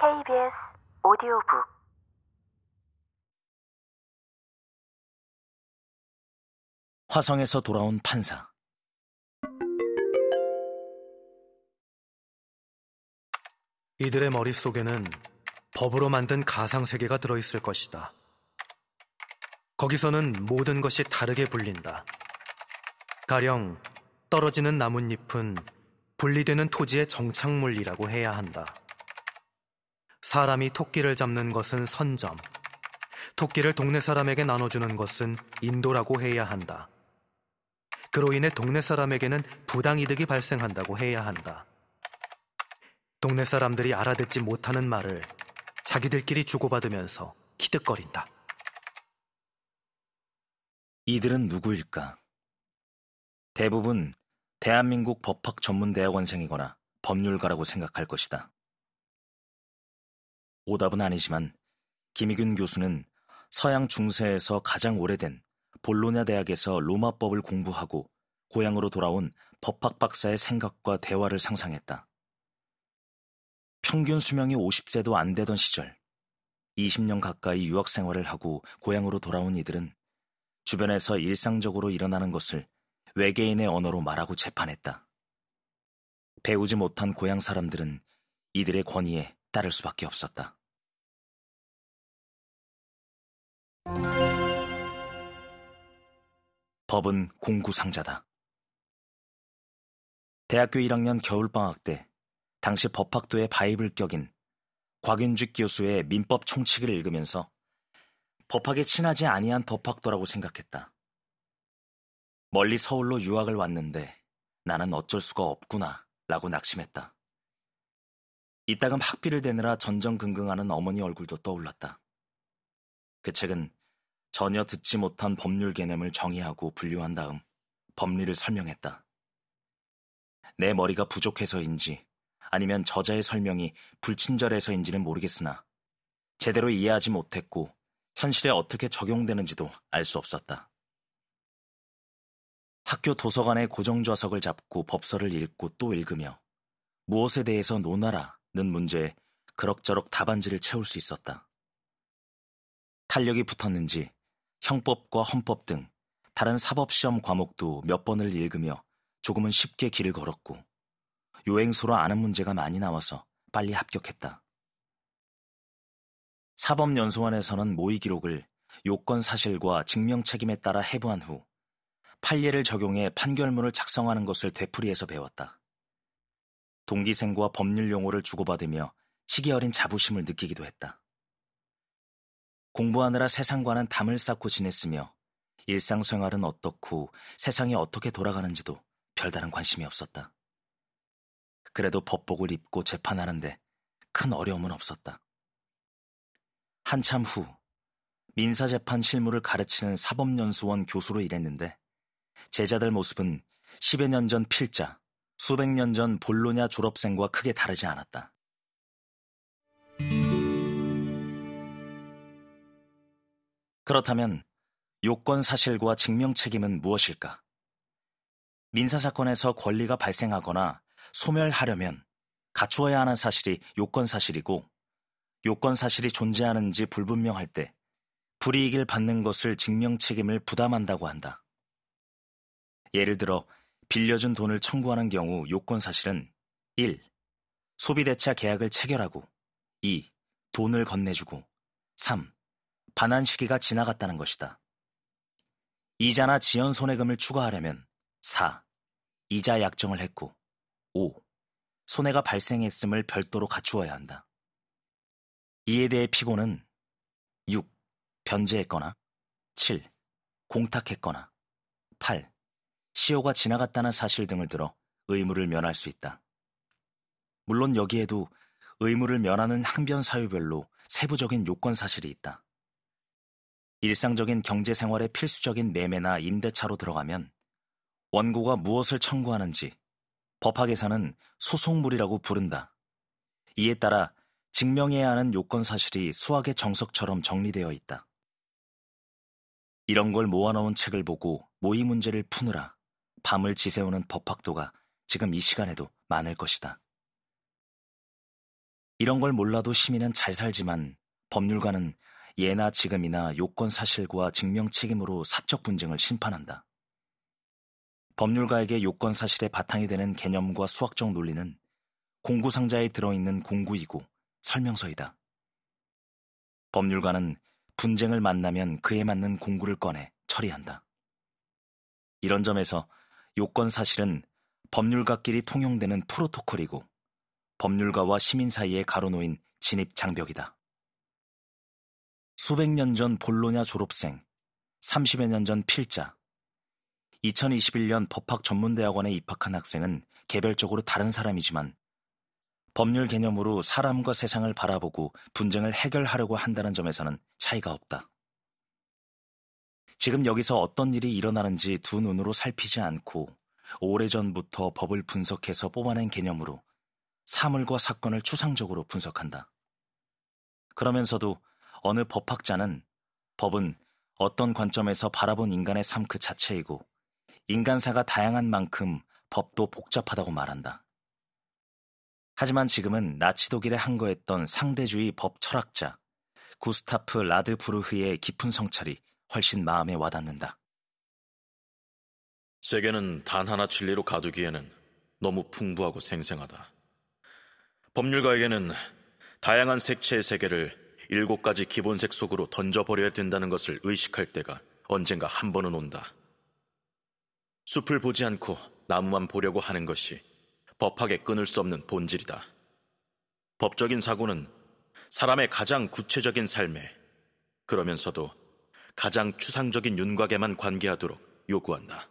KBS 오디오북 화성에서 돌아온 판사. 이들의 머릿속에는 법으로 만든 가상세계가 들어있을 것이다. 거기서는 모든 것이 다르게 불린다. 가령 떨어지는 나뭇잎은 분리되는 토지의 정착물이라고 해야 한다. 사람이 토끼를 잡는 것은 선점, 토끼를 동네 사람에게 나눠주는 것은 인도라고 해야 한다. 그로 인해 동네 사람에게는 부당이득이 발생한다고 해야 한다. 동네 사람들이 알아듣지 못하는 말을 자기들끼리 주고받으면서 키득거린다. 이들은 누구일까? 대부분 대한민국 법학 전문대학원생이거나 법률가라고 생각할 것이다. 오답은 아니지만 김희균 교수는 서양 중세에서 가장 오래된 볼로냐 대학에서 로마법을 공부하고 고향으로 돌아온 법학 박사의 생각과 대화를 상상했다. 평균 수명이 50세도 안 되던 시절, 20년 가까이 유학 생활을 하고 고향으로 돌아온 이들은 주변에서 일상적으로 일어나는 것을 외계인의 언어로 말하고 재판했다. 배우지 못한 고향 사람들은 이들의 권위에 따를 수밖에 없었다. 법은 공구상자다. 대학교 1학년 겨울방학 때 당시 법학도의 바이블 격인 곽윤직 교수의 민법 총칙을 읽으면서 법학에 친하지 아니한 법학도라고 생각했다. 멀리 서울로 유학을 왔는데 나는 어쩔 수가 없구나 라고 낙심했다. 이따금 학비를 대느라 전전긍긍하는 어머니 얼굴도 떠올랐다. 그 책은 전혀 듣지 못한 법률 개념을 정의하고 분류한 다음 법리를 설명했다. 내 머리가 부족해서인지 아니면 저자의 설명이 불친절해서인지는 모르겠으나 제대로 이해하지 못했고 현실에 어떻게 적용되는지도 알 수 없었다. 학교 도서관에 고정좌석을 잡고 법서를 읽고 또 읽으며 무엇에 대해서 논하라는 문제에 그럭저럭 답안지를 채울 수 있었다. 탄력이 붙었는지 형법과 헌법 등 다른 사법시험 과목도 몇 번을 읽으며 조금은 쉽게 길을 걸었고 요행소로 아는 문제가 많이 나와서 빨리 합격했다. 사법연수원에서는 모의 기록을 요건 사실과 증명 책임에 따라 해부한 후 판례를 적용해 판결문을 작성하는 것을 되풀이해서 배웠다. 동기생과 법률 용어를 주고받으며 치기 어린 자부심을 느끼기도 했다. 공부하느라 세상과는 담을 쌓고 지냈으며 일상생활은 어떻고 세상이 어떻게 돌아가는지도 별다른 관심이 없었다. 그래도 법복을 입고 재판하는데 큰 어려움은 없었다. 한참 후 민사재판 실무를 가르치는 사법연수원 교수로 일했는데 제자들 모습은 10여 년 전 필자, 수백 년 전 볼로냐 졸업생과 크게 다르지 않았다. 그렇다면 요건 사실과 증명 책임은 무엇일까? 민사사건에서 권리가 발생하거나 소멸하려면 갖추어야 하는 사실이 요건 사실이고 요건 사실이 존재하는지 불분명할 때 불이익을 받는 것을 증명 책임을 부담한다고 한다. 예를 들어 빌려준 돈을 청구하는 경우 요건 사실은 1. 소비대차 계약을 체결하고 2. 돈을 건네주고 3. 반환 시기가 지나갔다는 것이다. 이자나 지연 손해금을 추가하려면 4. 이자 약정을 했고 5. 손해가 발생했음을 별도로 갖추어야 한다. 이에 대해 피고는 6. 변제했거나 7. 공탁했거나 8. 시효가 지나갔다는 사실 등을 들어 의무를 면할 수 있다. 물론 여기에도 의무를 면하는 항변 사유별로 세부적인 요건 사실이 있다. 일상적인 경제 생활의 필수적인 매매나 임대차로 들어가면 원고가 무엇을 청구하는지 법학에서는 소송물이라고 부른다. 이에 따라 증명해야 하는 요건 사실이 수학의 정석처럼 정리되어 있다. 이런 걸 모아놓은 책을 보고 모의 문제를 푸느라 밤을 지새우는 법학도가 지금 이 시간에도 많을 것이다. 이런 걸 몰라도 시민은 잘 살지만 법률가는 예나 지금이나 요건 사실과 증명 책임으로 사적 분쟁을 심판한다. 법률가에게 요건 사실의 바탕이 되는 개념과 수학적 논리는 공구 상자에 들어있는 공구이고 설명서이다. 법률가는 분쟁을 만나면 그에 맞는 공구를 꺼내 처리한다. 이런 점에서 요건 사실은 법률가끼리 통용되는 프로토콜이고 법률가와 시민 사이에 가로놓인 진입 장벽이다. 수백 년 전 볼로냐 졸업생, 30여 년 전 필자, 2021년 법학 전문대학원에 입학한 학생은 개별적으로 다른 사람이지만 법률 개념으로 사람과 세상을 바라보고 분쟁을 해결하려고 한다는 점에서는 차이가 없다. 지금 여기서 어떤 일이 일어나는지 두 눈으로 살피지 않고 오래전부터 법을 분석해서 뽑아낸 개념으로 사물과 사건을 추상적으로 분석한다. 그러면서도 어느 법학자는 법은 어떤 관점에서 바라본 인간의 삶 그 자체이고 인간사가 다양한 만큼 법도 복잡하다고 말한다. 하지만 지금은 나치 독일에 항거했던 상대주의 법 철학자 구스타프 라드 부르흐의 깊은 성찰이 훨씬 마음에 와닿는다. 세계는 단 하나 진리로 가두기에는 너무 풍부하고 생생하다. 법률가에게는 다양한 색채의 세계를 일곱 가지 기본색 속으로 던져버려야 된다는 것을 의식할 때가 언젠가 한 번은 온다. 숲을 보지 않고 나무만 보려고 하는 것이 법학에 끊을 수 없는 본질이다. 법적인 사고는 사람의 가장 구체적인 삶에 그러면서도 가장 추상적인 윤곽에만 관계하도록 요구한다.